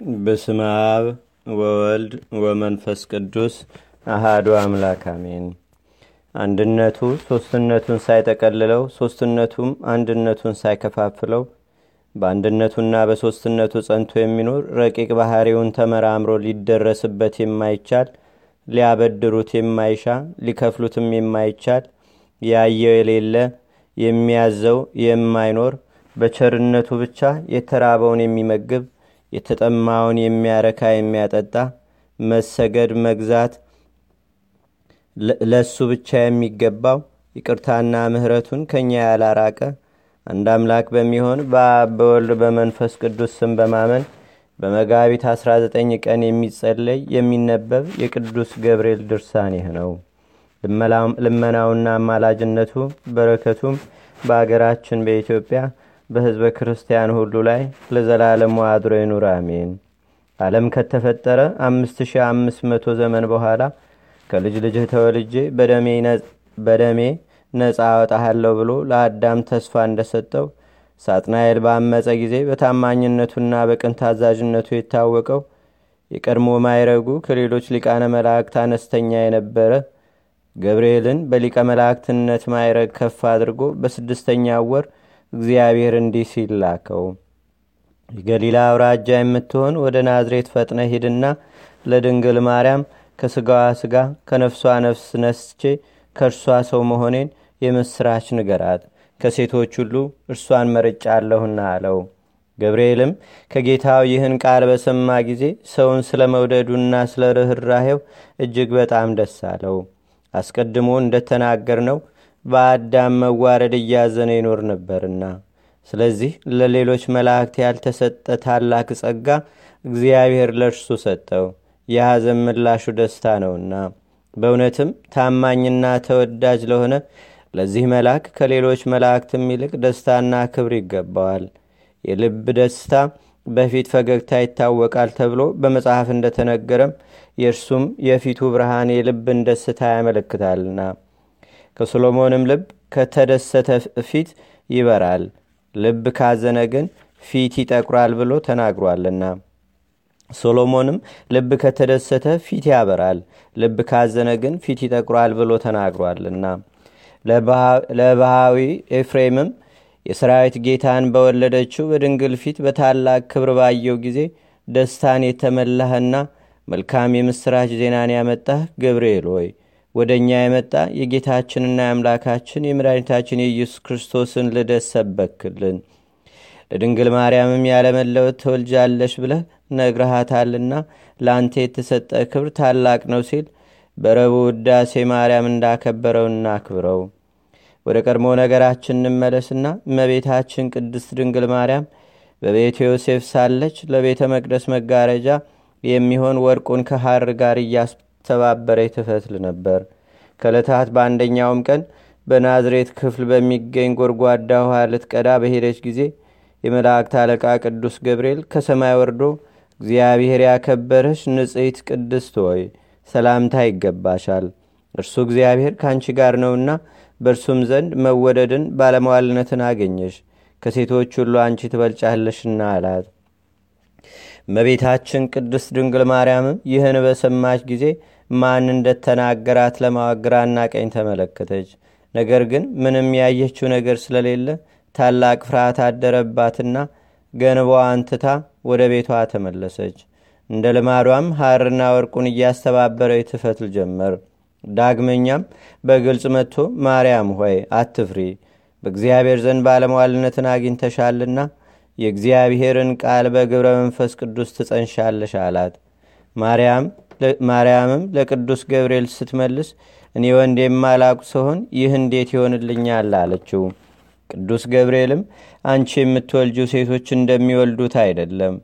በስመ አብ ወወልድ ወመንፈስ ቅዱስ አሃዱ አምላክ አሜን። አንድነቱ ሶስትነቱን ሳይጠቀልለው ሶስትነቱም አንድነቱን ሳይከፋፍለው በአንድነቱና በሶስትነቱ ጸንቶ የሚኖር ረቂቅ ባህሪውን ተመራምሮ ሊደረስበት የማይቻል ሊያበድሩት የማይሻ ሊከፍሉትም የማይቻል ያየው የሌለ የሚያዘው የማይኖር በቸርነቱ ብቻ የተራበውን የሚመግብ የተጠማውን የሚያረካ የሚያጠጣ መሰገድ መግዛት ለእሱ ብቻ የሚገባው ይቅርታና ምህረቱን ከእኛ ያላራቀ አንድ አምላክ በሚሆን በአብ በወልድ በመንፈስ ቅዱስ ስም በማመን በመጋቢት 19 ቀን የሚጸለይ የሚነበብ የቅዱስ ገብርኤል ድርሳን ይህ ነው። ልመናውና አማላጅነቱ በረከቱም በአገራችን በኢትዮጵያ በህዝበ ክርስቲያን ሁሉ ላይ ለዘላለሙ አድሮ ይኑር፣ አሜን። ዓለም ከተፈጠረ 5500 ዘመን በኋላ ከልጅ ልጅህ ተወልጄ በደሜ ነፃ አወጣሃለሁ ብሎ ለአዳም ተስፋ እንደሰጠው ሳጥናኤል ባመፀ ጊዜ በታማኝነቱና በቅን ታዛዥነቱ የታወቀው የቀድሞ ማይረጉ ከሌሎች ሊቃነ መላእክት አነስተኛ የነበረ ገብርኤልን በሊቀ መላእክትነት ማይረግ ከፍ አድርጎ በስድስተኛ ወር እግዚአብሔር እንዲህ ሲል ላከው። የገሊላ አውራጃ የምትሆን ወደ ናዝሬት ፈጥነ ሂድና ለድንግል ማርያም ከስጋዋ ስጋ ከነፍሷ ነፍስ ነስቼ ከእርሷ ሰው መሆኔን የምስራች ንገራት፣ ከሴቶች ሁሉ እርሷን መርጫ አለሁና አለው። ገብርኤልም ከጌታው ይህን ቃል በሰማ ጊዜ ሰውን ስለ መውደዱና ስለ ርኅራሄው እጅግ በጣም ደስ አለው። አስቀድሞ እንደተናገር ነው በአዳም መዋረድ እያዘነ ይኖር ነበርና፣ ስለዚህ ለሌሎች መላእክት ያልተሰጠ ታላቅ ጸጋ እግዚአብሔር ለእርሱ ሰጠው። የሐዘን ምላሹ ደስታ ነውና በእውነትም ታማኝና ተወዳጅ ለሆነ ለዚህ መልአክ ከሌሎች መላእክትም ይልቅ ደስታና ክብር ይገባዋል። የልብ ደስታ በፊት ፈገግታ ይታወቃል ተብሎ በመጽሐፍ እንደተነገረም የእርሱም የፊቱ ብርሃን የልብን ደስታ ያመለክታልና ከሶሎሞንም ልብ ከተደሰተ ፊት ይበራል፣ ልብ ካዘነ ግን ፊት ይጠቁራል ብሎ ተናግሯልና። ሶሎሞንም ልብ ከተደሰተ ፊት ያበራል፣ ልብ ካዘነ ግን ፊት ይጠቁራል ብሎ ተናግሯልና። ለባሃዊ ኤፍሬምም የሰራዊት ጌታን በወለደችው በድንግል ፊት በታላቅ ክብር ባየው ጊዜ ደስታን የተመላህና መልካም የምስራች ዜናን ያመጣህ ገብርኤል ሆይ ወደ እኛ የመጣ የጌታችንና የአምላካችን የመድኃኒታችን የኢየሱስ ክርስቶስን ልደት ሰበክልን። ለድንግል ማርያምም ያለመለወጥ ተወልጃለሽ ብለህ ነግረሃታልና ለአንተ የተሰጠ ክብር ታላቅ ነው ሲል በረቡዕ ውዳሴ ማርያም እንዳከበረው እናክብረው። ወደ ቀድሞ ነገራችን እንመለስና እመቤታችን ቅድስት ድንግል ማርያም በቤተ ዮሴፍ ሳለች ለቤተ መቅደስ መጋረጃ የሚሆን ወርቁን ከሐር ጋር እያስተባበረ ትፈትል ነበር። ከዕለታት በአንደኛውም ቀን በናዝሬት ክፍል በሚገኝ ጎድጓዳ ውሃ ልትቀዳ በሄደች ጊዜ የመላእክት አለቃ ቅዱስ ገብርኤል ከሰማይ ወርዶ እግዚአብሔር ያከበረች ንጽሕት ቅድስት ሆይ ሰላምታ ይገባሻል፣ እርሱ እግዚአብሔር ከአንቺ ጋር ነውና በእርሱም ዘንድ መወደድን ባለመዋልነትን አገኘሽ፣ ከሴቶች ሁሉ አንቺ ትበልጫለሽና አላት። እመቤታችን ቅድስት ድንግል ማርያምም ይህን በሰማች ጊዜ ማን እንደተናገራት ለማወቅ ግራና ቀኝ ተመለከተች። ነገር ግን ምንም ያየችው ነገር ስለሌለ ታላቅ ፍርሃት አደረባትና ገንቧን ትታ ወደ ቤቷ ተመለሰች። እንደ ልማዷም ሐርና ወርቁን እያስተባበረ ትፈትል ጀመር። ዳግመኛም በግልጽ መጥቶ ማርያም ሆይ አትፍሪ፣ በእግዚአብሔር ዘንድ ባለመዋልነትን አግኝተሻልና የእግዚአብሔርን ቃል በግብረ መንፈስ ቅዱስ ትጸንሻለሽ አላት። ማርያምም ለቅዱስ ገብርኤል ስትመልስ እኔ ወንድ የማላቁ ስሆን ይህ እንዴት ይሆንልኛል አለችው። ቅዱስ ገብርኤልም አንቺ የምትወልጂው ሴቶች እንደሚወልዱት አይደለም፣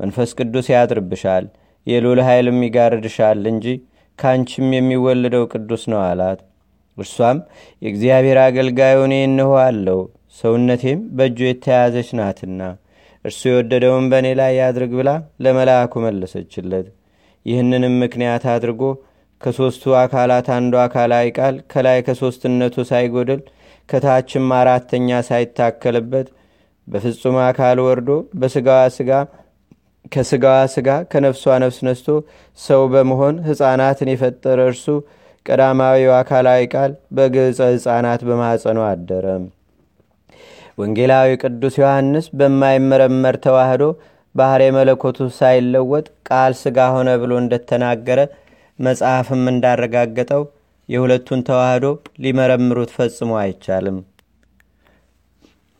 መንፈስ ቅዱስ ያድርብሻል፣ የሉል ኃይልም ይጋርድሻል እንጂ ከአንቺም የሚወልደው ቅዱስ ነው አላት። እርሷም የእግዚአብሔር አገልጋይ እኔ እንሆ አለው፣ ሰውነቴም በእጁ የተያዘች ናትና እርሱ የወደደውን በእኔ ላይ ያድርግ ብላ ለመልአኩ መለሰችለት። ይህንንም ምክንያት አድርጎ ከሦስቱ አካላት አንዱ አካላዊ ቃል ከላይ ከሦስትነቱ ሳይጎድል ከታችም አራተኛ ሳይታከልበት በፍጹም አካል ወርዶ በስጋዋ ስጋ ከስጋዋ ስጋ ከነፍሷ ነፍስ ነስቶ ሰው በመሆን ሕፃናትን የፈጠረ እርሱ ቀዳማዊው አካላዊ ቃል በግዕፀ ሕፃናት በማኅፀኗ አደረ። ወንጌላዊ ቅዱስ ዮሐንስ በማይመረመር ተዋህዶ ባህሬ መለኮቱ ሳይለወጥ ቃል ስጋ ሆነ ብሎ እንደተናገረ መጽሐፍም እንዳረጋገጠው የሁለቱን ተዋህዶ ሊመረምሩት ፈጽሞ አይቻልም።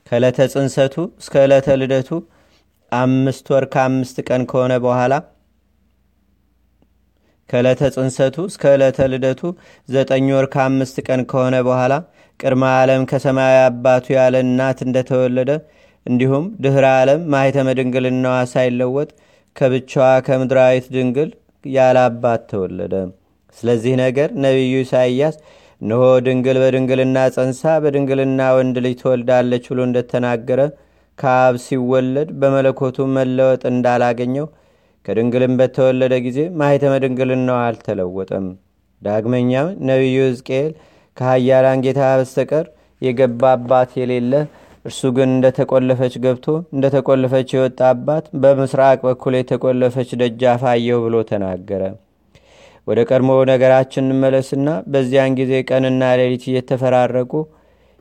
ከዕለተ ጽንሰቱ እስከ ዕለተ ልደቱ አምስት ወር ከአምስት ቀን ከሆነ በኋላ ከዕለተ ጽንሰቱ እስከ ዕለተ ልደቱ ዘጠኝ ወር ከአምስት ቀን ከሆነ በኋላ ቅድመ ዓለም ከሰማያዊ አባቱ ያለ እናት እንደተወለደ እንዲሁም ድኅረ ዓለም ማኅተመ ድንግልናዋ ሳይለወጥ ከብቻዋ ከምድራዊት ድንግል ያለ አባት ተወለደ። ስለዚህ ነገር ነቢዩ ኢሳይያስ እነሆ ድንግል በድንግልና ጸንሳ በድንግልና ወንድ ልጅ ትወልዳለች ብሎ እንደተናገረ ከአብ ሲወለድ በመለኮቱ መለወጥ እንዳላገኘው ከድንግልም በተወለደ ጊዜ ማኅተመ ድንግልናው አልተለወጠም። ዳግመኛም ነቢዩ ሕዝቅኤል ከሀያላን ጌታ በስተቀር የገባባት የሌለ እርሱ ግን እንደተቆለፈች ገብቶ እንደተቆለፈች የወጣ አባት በምስራቅ በኩል የተቆለፈች ደጃፍ አየሁ ብሎ ተናገረ። ወደ ቀድሞ ነገራችን እንመለስና በዚያን ጊዜ ቀንና ሌሊት እየተፈራረቁ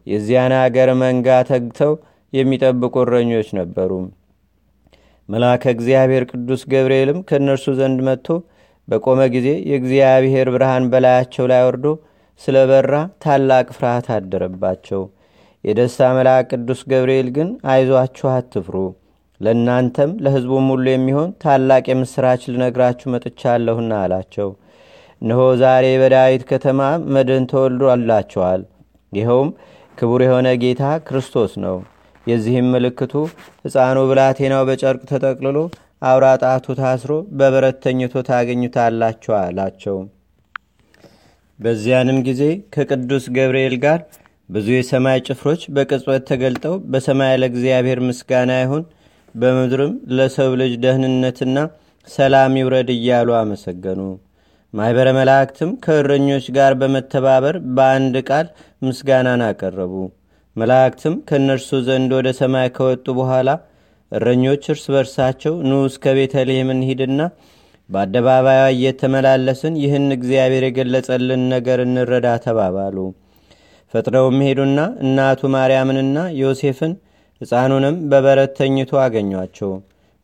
የዚያን አገር መንጋ ተግተው የሚጠብቁ እረኞች ነበሩ። መልአከ እግዚአብሔር ቅዱስ ገብርኤልም ከእነርሱ ዘንድ መጥቶ በቆመ ጊዜ የእግዚአብሔር ብርሃን በላያቸው ላይ ወርዶ ስለ በራ ታላቅ ፍርሃት አደረባቸው። የደስታ መልአክ ቅዱስ ገብርኤል ግን አይዟችሁ፣ አትፍሩ፣ ለእናንተም ለሕዝቡም ሁሉ የሚሆን ታላቅ የምሥራች ልነግራችሁ መጥቻለሁና አላቸው። እነሆ ዛሬ በዳዊት ከተማ መድህን ተወልዶላችኋል። ይኸውም ክቡር የሆነ ጌታ ክርስቶስ ነው። የዚህም ምልክቱ ሕፃኑ ብላቴናው በጨርቅ ተጠቅልሎ አውራ ጣቱ ታስሮ በበረት ተኝቶ ታገኙታላችሁ አላቸው። በዚያንም ጊዜ ከቅዱስ ገብርኤል ጋር ብዙ የሰማይ ጭፍሮች በቅጽበት ተገልጠው በሰማይ ለእግዚአብሔር ምስጋና ይሁን፣ በምድርም ለሰው ልጅ ደህንነትና ሰላም ይውረድ እያሉ አመሰገኑ። ማኅበረ መላእክትም ከእረኞች ጋር በመተባበር በአንድ ቃል ምስጋናን አቀረቡ። መላእክትም ከእነርሱ ዘንድ ወደ ሰማይ ከወጡ በኋላ እረኞች እርስ በርሳቸው ኑ እስከ ቤተልሔም እንሂድና በአደባባዩ እየተመላለስን ይህን እግዚአብሔር የገለጸልን ነገር እንረዳ ተባባሉ። ፈጥነውም ሄዱና እናቱ ማርያምንና ዮሴፍን ሕፃኑንም በበረት ተኝቶ አገኟቸው።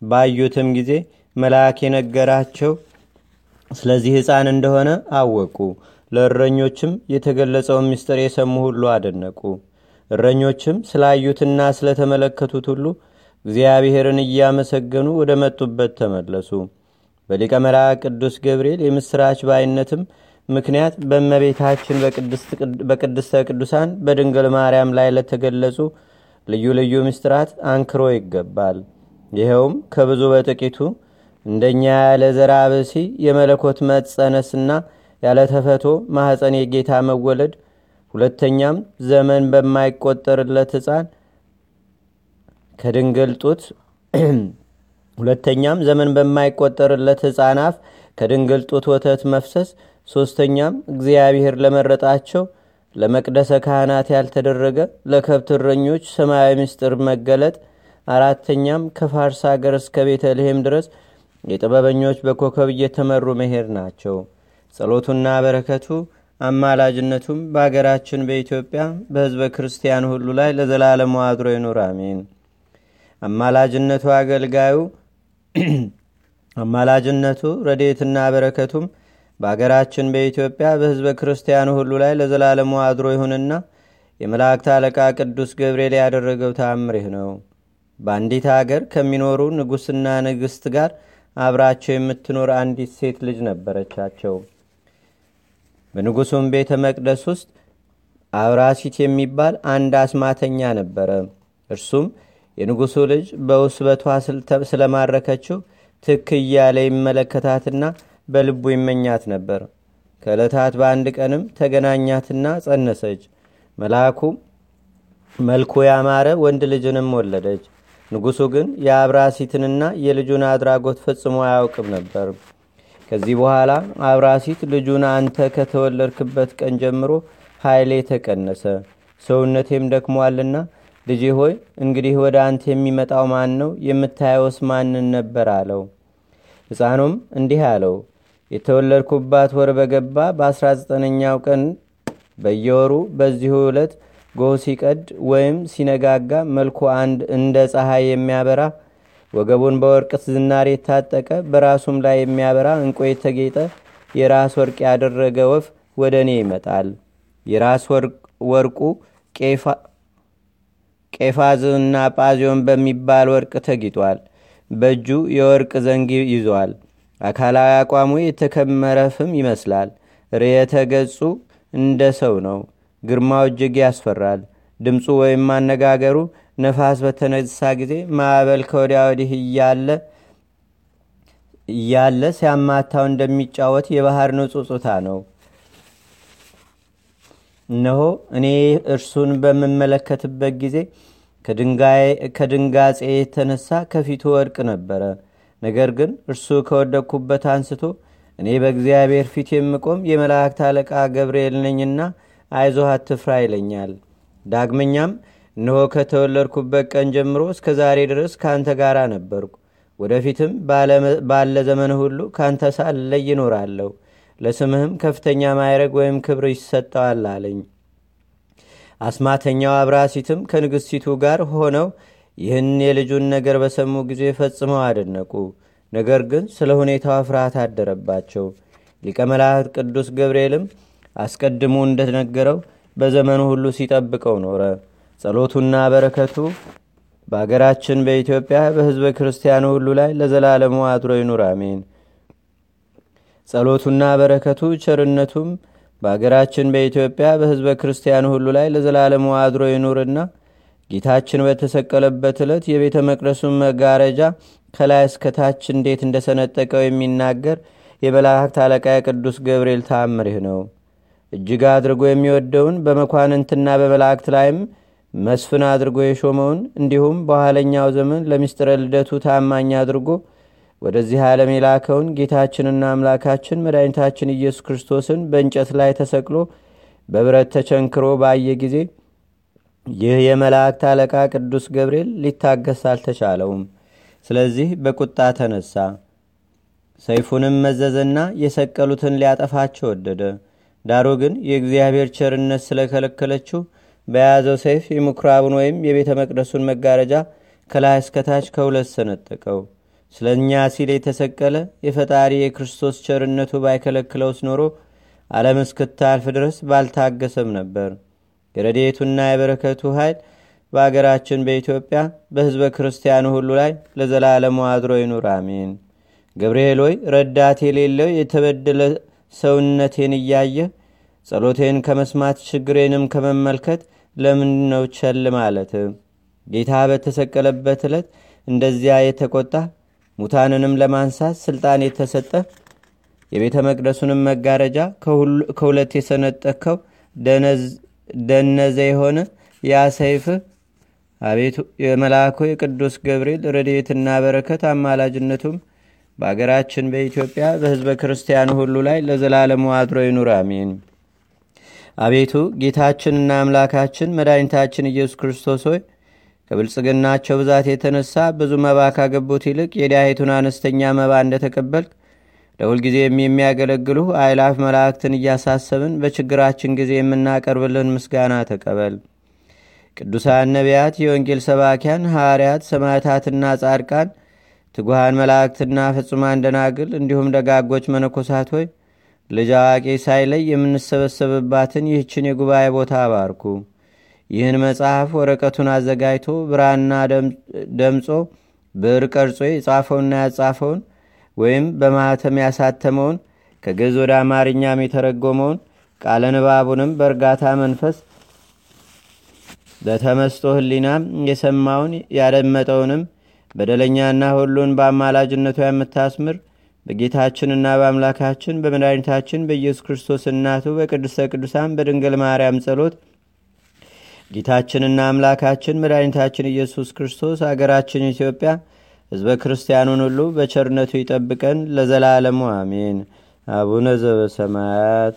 ባዩትም ጊዜ መልአክ የነገራቸው ስለዚህ ሕፃን እንደሆነ አወቁ። ለእረኞችም የተገለጸውን ምስጢር የሰሙ ሁሉ አደነቁ። እረኞችም ስላዩትና ስለተመለከቱት ሁሉ እግዚአብሔርን እያመሰገኑ ወደ መጡበት ተመለሱ። በሊቀ መልአክ ቅዱስ ገብርኤል የምሥራች ባይነትም ምክንያት በእመቤታችን በቅድስተ ቅዱሳን በድንግል ማርያም ላይ ለተገለጹ ልዩ ልዩ ምስጢራት አንክሮ ይገባል። ይኸውም ከብዙ በጥቂቱ እንደኛ ያለ ዘራ ብሲ የመለኮት መጸነስና ያለ ተፈቶ ማኅፀን የጌታ መወለድ፣ ሁለተኛም ዘመን በማይቆጠርለት ሕፃን ከድንግል ጡት ሁለተኛም ዘመን በማይቆጠርለት ሕፃን አፍ ከድንግል ጡት ወተት መፍሰስ፣ ሦስተኛም እግዚአብሔር ለመረጣቸው ለመቅደሰ ካህናት ያልተደረገ ለከብት እረኞች ሰማያዊ ምስጢር መገለጥ፣ አራተኛም ከፋርስ አገር እስከ ቤተልሔም ድረስ የጥበበኞች በኮከብ እየተመሩ መሄድ ናቸው። ጸሎቱና በረከቱ አማላጅነቱም በአገራችን በኢትዮጵያ በሕዝበ ክርስቲያን ሁሉ ላይ ለዘላለሙ አድሮ ይኑር፣ አሜን። አማላጅነቱ አገልጋዩ አማላጅነቱ ረዴትና በረከቱም በአገራችን በኢትዮጵያ በሕዝበ ክርስቲያኑ ሁሉ ላይ ለዘላለሙ አድሮ ይሁንና የመላእክት አለቃ ቅዱስ ገብርኤል ያደረገው ተአምር ነው። በአንዲት አገር ከሚኖሩ ንጉሥና ንግሥት ጋር አብራቸው የምትኖር አንዲት ሴት ልጅ ነበረቻቸው። በንጉሱም ቤተ መቅደስ ውስጥ አብራሲት የሚባል አንድ አስማተኛ ነበረ። እርሱም የንጉሱ ልጅ በውስበቷ ስለማረከችው ትክ እያለ ይመለከታትና በልቡ ይመኛት ነበር። ከዕለታት በአንድ ቀንም ተገናኛትና ጸነሰች። መልአኩ መልኩ ያማረ ወንድ ልጅንም ወለደች። ንጉሱ ግን የአብራሲትንና የልጁን አድራጎት ፈጽሞ አያውቅም ነበር። ከዚህ በኋላ አብራሲት ልጁን አንተ ከተወለድክበት ቀን ጀምሮ ኃይሌ ተቀነሰ፣ ሰውነቴም ደክሟልና ልጄ ሆይ እንግዲህ ወደ አንተ የሚመጣው ማን ነው? የምታየውስ ማንን ነበር? አለው። ሕፃኑም እንዲህ አለው፣ የተወለድኩባት ወር በገባ በ19ኛው ቀን በየወሩ በዚሁ ዕለት ጎህ ሲቀድ ወይም ሲነጋጋ መልኩ አንድ እንደ ፀሐይ የሚያበራ ወገቡን በወርቅ ዝናር የታጠቀ በራሱም ላይ የሚያበራ እንቆ የተጌጠ የራስ ወርቅ ያደረገ ወፍ ወደ እኔ ይመጣል። የራስ ወርቁ ቄፋዝና ጳዚዮን በሚባል ወርቅ ተጊጧል። በእጁ የወርቅ ዘንግ ይዟል። አካላዊ አቋሙ የተከመረ ፍም ይመስላል። ርየተ ገጹ እንደ ሰው ነው። ግርማው እጅግ ያስፈራል። ድምፁ ወይም አነጋገሩ ነፋስ በተነሳ ጊዜ ማዕበል ከወዲያ ወዲህ እያለ እያለ ሲያማታው እንደሚጫወት የባህር ንጹጽታ ነው። እነሆ እኔ እርሱን በምመለከትበት ጊዜ ከድንጋጼ የተነሳ ከፊቱ ወድቅ ነበረ። ነገር ግን እርሱ ከወደቅኩበት አንስቶ እኔ በእግዚአብሔር ፊት የምቆም የመላእክት አለቃ ገብርኤል ነኝና አይዞህ አትፍራ ይለኛል። ዳግመኛም እነሆ ከተወለድኩበት ቀን ጀምሮ እስከ ዛሬ ድረስ ከአንተ ጋር ነበርኩ። ወደፊትም ባለ ዘመን ሁሉ ከአንተ ሳልለይ ይኖራለሁ። ለስምህም ከፍተኛ ማይረግ ወይም ክብር ይሰጠዋል አለኝ። አስማተኛው አብራሲትም ከንግሥቲቱ ጋር ሆነው ይህን የልጁን ነገር በሰሙ ጊዜ ፈጽመው አደነቁ። ነገር ግን ስለ ሁኔታው ፍርሃት አደረባቸው። ሊቀ መላእክት ቅዱስ ገብርኤልም አስቀድሞ እንደነገረው በዘመኑ ሁሉ ሲጠብቀው ኖረ። ጸሎቱና በረከቱ በአገራችን በኢትዮጵያ በሕዝበ ክርስቲያኑ ሁሉ ላይ ለዘላለሙ አድሮ ይኑር፣ አሜን። ጸሎቱና በረከቱ ቸርነቱም በአገራችን በኢትዮጵያ በሕዝበ ክርስቲያኑ ሁሉ ላይ ለዘላለሙ አድሮ ይኑርና ጌታችን በተሰቀለበት ዕለት የቤተ መቅደሱን መጋረጃ ከላይ እስከታች እንዴት እንደሰነጠቀው የሚናገር የመላእክት አለቃ የቅዱስ ገብርኤል ተአምር ነው። እጅግ አድርጎ የሚወደውን በመኳንንትና በመላእክት ላይም መስፍን አድርጎ የሾመውን እንዲሁም በኋለኛው ዘመን ለምስጢረ ልደቱ ታማኝ አድርጎ ወደዚህ ዓለም የላከውን ጌታችንና አምላካችን መድኃኒታችን ኢየሱስ ክርስቶስን በእንጨት ላይ ተሰቅሎ በብረት ተቸንክሮ ባየ ጊዜ ይህ የመላእክት አለቃ ቅዱስ ገብርኤል ሊታገስ አልተቻለውም። ስለዚህ በቁጣ ተነሳ። ሰይፉንም መዘዘና የሰቀሉትን ሊያጠፋቸው ወደደ። ዳሩ ግን የእግዚአብሔር ቸርነት ስለከለከለችው በያዘው ሰይፍ የምኩራቡን ወይም የቤተ መቅደሱን መጋረጃ ከላይ እስከታች ከሁለት ሰነጠቀው። ስለ እኛ ሲል የተሰቀለ የፈጣሪ የክርስቶስ ቸርነቱ ባይከለክለውስ ኖሮ ዓለም እስክታልፍ ድረስ ባልታገሰም ነበር። የረድኤቱና የበረከቱ ኃይል በአገራችን በኢትዮጵያ በሕዝበ ክርስቲያኑ ሁሉ ላይ ለዘላለሙ አድሮ ይኑር፣ አሜን። ገብርኤል ሆይ ረዳት የሌለው የተበደለ ሰውነቴን እያየህ ጸሎቴን ከመስማት ችግሬንም ከመመልከት ለምን ነው ቸል ማለት? ጌታ በተሰቀለበት ዕለት እንደዚያ የተቆጣ ሙታንንም ለማንሳት ስልጣን የተሰጠ የቤተ መቅደሱንም መጋረጃ ከሁለት የሰነጠከው ደነዘ የሆነ ያ ሰይፍህ አቤቱ የመልአኩ የቅዱስ ገብርኤል ረድኤትና በረከት አማላጅነቱም በአገራችን በኢትዮጵያ በሕዝበ ክርስቲያኑ ሁሉ ላይ ለዘላለሙ አድሮ ይኑር፣ አሜን። አቤቱ ጌታችንና አምላካችን መድኃኒታችን ኢየሱስ ክርስቶስ ሆይ ከብልጽግናቸው ብዛት የተነሳ ብዙ መባ ካገቡት ይልቅ የዲያሄቱን አነስተኛ መባ እንደተቀበልክ ለሁልጊዜም የሚያገለግሉ አይላፍ መላእክትን እያሳሰብን በችግራችን ጊዜ የምናቀርብልን ምስጋና ተቀበል። ቅዱሳን ነቢያት፣ የወንጌል ሰባኪያን ሐዋርያት፣ ሰማዕታትና ጻድቃን፣ ትጉሃን መላእክትና ፍጹማን ደናግል እንዲሁም ደጋጎች መነኮሳት ሆይ ልጅ አዋቂ ሳይለይ የምንሰበሰብባትን ይህችን የጉባኤ ቦታ አባርኩ። ይህን መጽሐፍ ወረቀቱን አዘጋጅቶ ብራና ደምጾ ብዕር ቀርጾ የጻፈውና ያጻፈውን ወይም በማኅተም ያሳተመውን ከግዕዝ ወደ አማርኛም የተረጎመውን ቃለ ንባቡንም በእርጋታ መንፈስ በተመስጦ ሕሊናም የሰማውን ያደመጠውንም በደለኛና ሁሉን በአማላጅነቷ የምታስምር በጌታችንና በአምላካችን በመድኃኒታችን በኢየሱስ ክርስቶስ እናቱ በቅድስተ ቅዱሳን በድንግል ማርያም ጸሎት ጌታችንና አምላካችን መድኃኒታችን ኢየሱስ ክርስቶስ አገራችን ኢትዮጵያ ሕዝበ ክርስቲያኑን ሁሉ በቸርነቱ ይጠብቀን ለዘላለሙ አሜን። አቡነ ዘበሰማያት